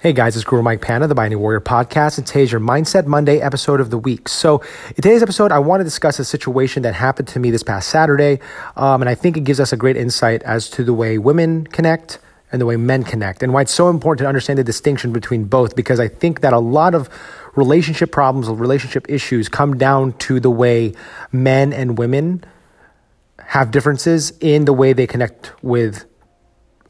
Hey guys, it's Guru Mike Prana, the Mighty Warrior podcast, and today's your Mindset Monday episode of the week. So, in today's episode, I want to discuss a situation that happened to me this past Saturday, um, and I think it gives us a great insight as to the way women connect and the way men connect, and why it's so important to understand the distinction between both, because I think that a lot of relationship problems, relationship issues come down to the way men and women have differences in the way they connect with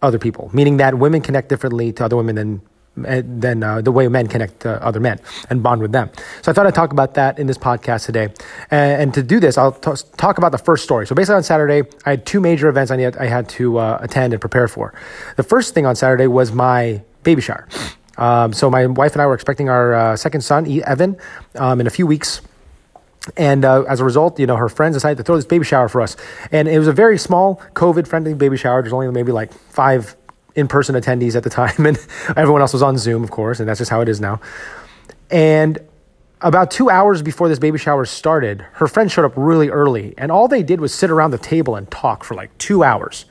other people, meaning that women connect differently to other women than than uh, the way men connect to other men and bond with them. So I thought I'd talk about that in this podcast today. And, and to do this, I'll t- talk about the first story. So basically, on Saturday, I had two major events I, need, I had to uh, attend and prepare for. The first thing on Saturday was my baby shower. Um, so my wife and I were expecting our uh, second son, Evan, um, in a few weeks. And uh, as a result, you know, her friends decided to throw this baby shower for us. And it was a very small, COVID friendly baby shower. There's only maybe like five in person attendees at the time, and everyone else was on Zoom, of course, and that's just how it is now. And about two hours before this baby shower started, her friend showed up really early, and all they did was sit around the table and talk for like two hours.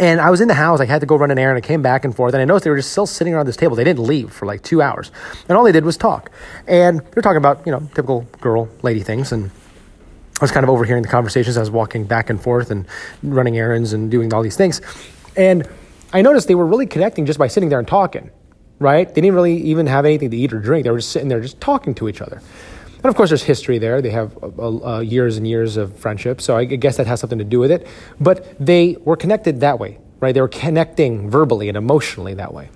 And I was in the house. I had to go run an errand. I came back and forth, and I noticed they were just still sitting around this table. They didn't leave for like two hours, and all they did was talk. And they were talking about you know typical girl lady things, and I was kind of overhearing the conversations. As I was walking back and forth and running errands and doing all these things. And I noticed they were really connecting just by sitting there and talking, right? They didn't really even have anything to eat or drink. They were just sitting there just talking to each other. And of course, there's history there. They have uh, uh, years and years of friendship. So I guess that has something to do with it. But they were connected that way, right? They were connecting verbally and emotionally that way.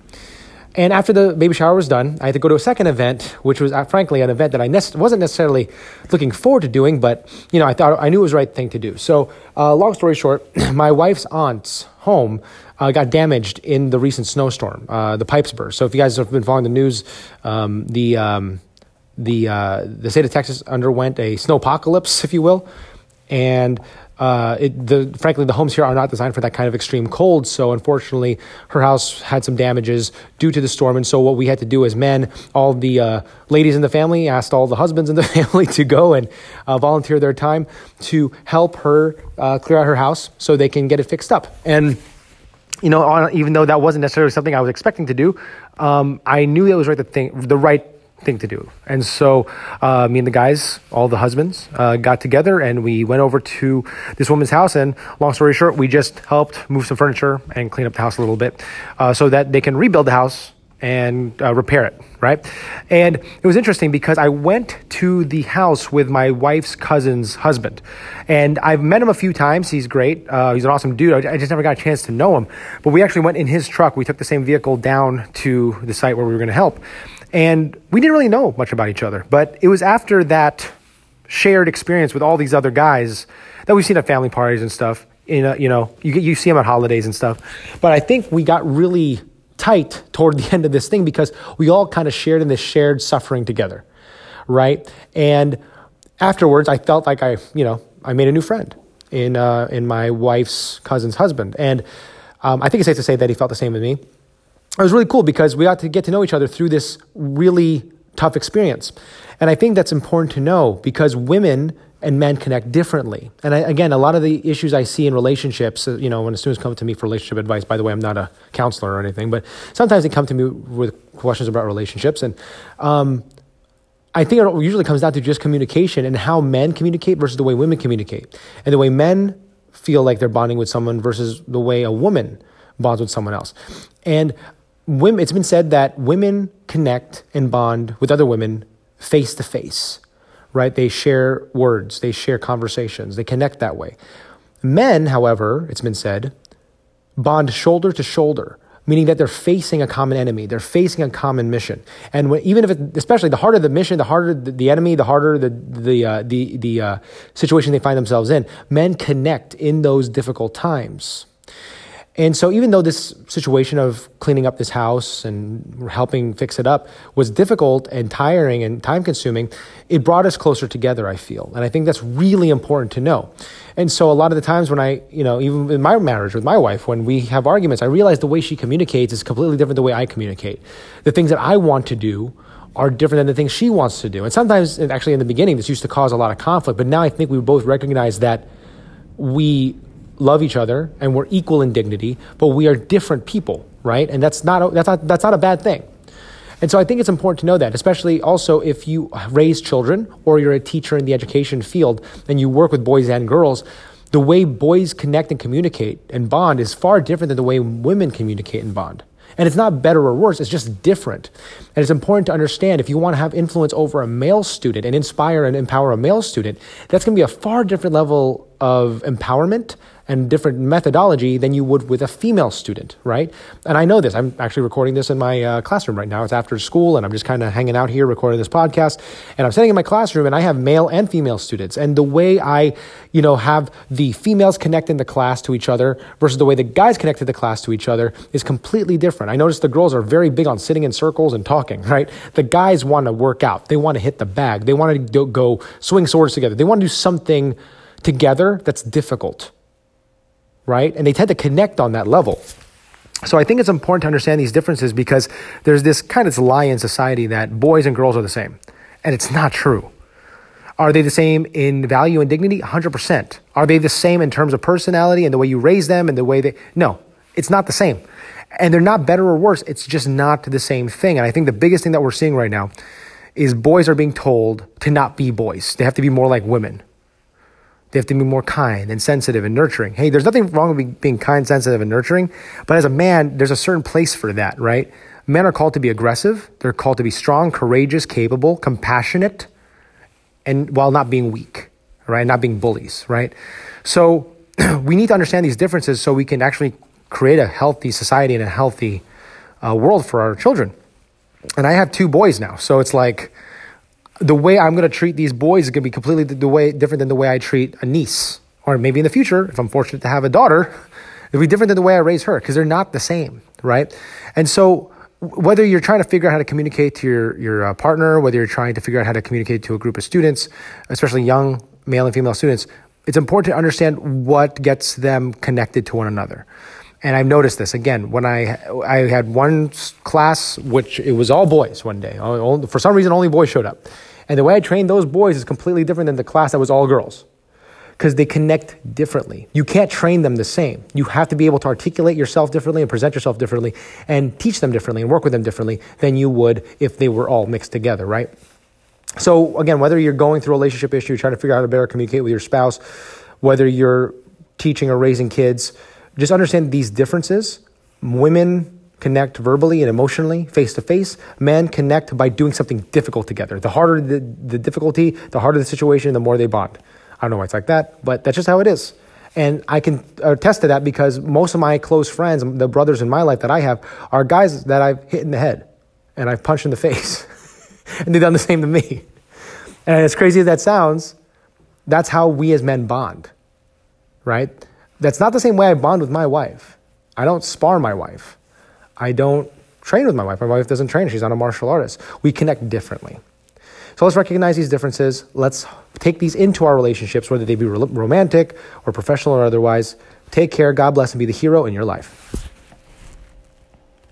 And after the baby shower was done, I had to go to a second event, which was uh, frankly an event that I ne- wasn't necessarily looking forward to doing, but you know I thought I knew it was the right thing to do. So, uh, long story short, my wife's aunt's home uh, got damaged in the recent snowstorm. Uh, the pipes burst. So, if you guys have been following the news, um, the um, the uh, the state of Texas underwent a snow apocalypse, if you will, and uh, it, the, frankly, the homes here are not designed for that kind of extreme cold. So, unfortunately, her house had some damages due to the storm. And so, what we had to do as men, all the uh, ladies in the family asked all the husbands in the family to go and uh, volunteer their time to help her uh, clear out her house so they can get it fixed up. And you know, even though that wasn't necessarily something I was expecting to do, um, I knew that was right the thing, the right thing to do. And so uh, me and the guys, all the husbands, uh, got together and we went over to this woman's house. And long story short, we just helped move some furniture and clean up the house a little bit uh, so that they can rebuild the house and uh, repair it, right? And it was interesting because I went to the house with my wife's cousin's husband, and I've met him a few times. He's great. Uh, he's an awesome dude. I, just never got a chance to know him. But we actually went in his truck. We took the same vehicle down to the site where we were going to help, and we didn't really know much about each other, but it was after that shared experience with all these other guys that we've seen at family parties and stuff. In a, you know, you you see them at holidays and stuff. But I think we got really tight toward the end of this thing because we all kind of shared in this shared suffering together, right? And afterwards, I felt like I, you know, I made a new friend in uh, in my wife's cousin's husband, and um, I think it's safe to say that he felt the same with me it was really cool because we got to get to know each other through this really tough experience. And I think that's important to know because women and men connect differently. And I, again, a lot of the issues I see in relationships, you know, when students come to me for relationship advice, by the way, I'm not a counselor or anything, but sometimes they come to me with questions about relationships. And um, I think it usually comes down to just communication and how men communicate versus the way women communicate. And the way men feel like they're bonding with someone versus the way a woman bonds with someone else. And women, it's been said that women connect and bond with other women face to face, right? They share words, they share conversations, they connect that way. Men, however, it's been said, bond shoulder to shoulder, meaning that they're facing a common enemy, they're facing a common mission. And when, even if, it, especially the harder the mission, the harder the, the enemy, the harder the the uh, the the uh, situation they find themselves in, men connect in those difficult times. And so, even though this situation of cleaning up this house and helping fix it up was difficult and tiring and time consuming, it brought us closer together, I feel. And I think that's really important to know. And so, a lot of the times when I, you know, even in my marriage with my wife, when we have arguments, I realize the way she communicates is completely different the way I communicate. The things that I want to do are different than the things she wants to do. And sometimes, actually, in the beginning, this used to cause a lot of conflict. But now I think we both recognize that we love each other and we're equal in dignity, but we are different people, right? And that's not a, that's not that's not a bad thing. And so I think it's important to know that, especially also if you raise children or you're a teacher in the education field and you work with boys and girls, the way boys connect and communicate and bond is far different than the way women communicate and bond. And it's not better or worse, it's just different. And it's important to understand if you want to have influence over a male student and inspire and empower a male student, that's going to be a far different level of empowerment and different methodology than you would with a female student, right? And I know this. I'm actually recording this in my uh, classroom right now. It's after school, and I'm just kind of hanging out here recording this podcast. And I'm sitting in my classroom, and I have male and female students. And the way I, you know, have the females connect in the class to each other versus the way the guys connect the class to each other is completely different. I notice the girls are very big on sitting in circles and talking, right? The guys want to work out. They want to hit the bag. They want to go swing swords together. They want to do something together that's difficult right? And they tend to connect on that level. So I think it's important to understand these differences because there's this kind of lie in society that boys and girls are the same. And it's not true. Are they the same in value and dignity? 100%. Are they the same in terms of personality and the way you raise them and the way they. No, it's not the same. And they're not better or worse. It's just not the same thing. And I think the biggest thing that we're seeing right now is boys are being told to not be boys. They have to be more like women. They have to be more kind and sensitive and nurturing. Hey, there's nothing wrong with being kind, sensitive, and nurturing, but as a man, there's a certain place for that, right? Men are called to be aggressive, they're called to be strong, courageous, capable, compassionate, and while not being weak, right? Not being bullies, right? So we need to understand these differences so we can actually create a healthy society and a healthy uh, world for our children. And I have two boys now, so it's like, the way I'm going to treat these boys is going to be completely the way different than the way I treat a niece, or maybe in the future, if I'm fortunate to have a daughter, it'll be different than the way I raise her because they're not the same, right? And so whether you're trying to figure out how to communicate to your your uh, partner, whether you're trying to figure out how to communicate to a group of students, especially young male and female students, it's important to understand what gets them connected to one another. And I've noticed this again when I I had one class which it was all boys one day. For some reason, only boys showed up, and the way I trained those boys is completely different than the class that was all girls, because they connect differently. You can't train them the same. You have to be able to articulate yourself differently and present yourself differently, and teach them differently and work with them differently than you would if they were all mixed together, right? So again, whether you're going through a relationship issue, trying to figure out how to better communicate with your spouse, whether you're teaching or raising kids just understand these differences. Women connect verbally and emotionally, face to face. Men connect by doing something difficult together. The harder the, the difficulty, the harder the situation, the more they bond. I don't know why it's like that, but that's just how it is. And I can attest to that because most of my close friends, the brothers in my life that I have, are guys that I've hit in the head and I've punched in the face. and they've done the same to me. And as crazy as that sounds, that's how we as men bond, right? That's not the same way I bond with my wife. I don't spar my wife. I don't train with my wife. My wife doesn't train. She's not a martial artist. We connect differently. So let's recognize these differences. Let's take these into our relationships, whether they be romantic or professional or otherwise. Take care. God bless and be the hero in your life.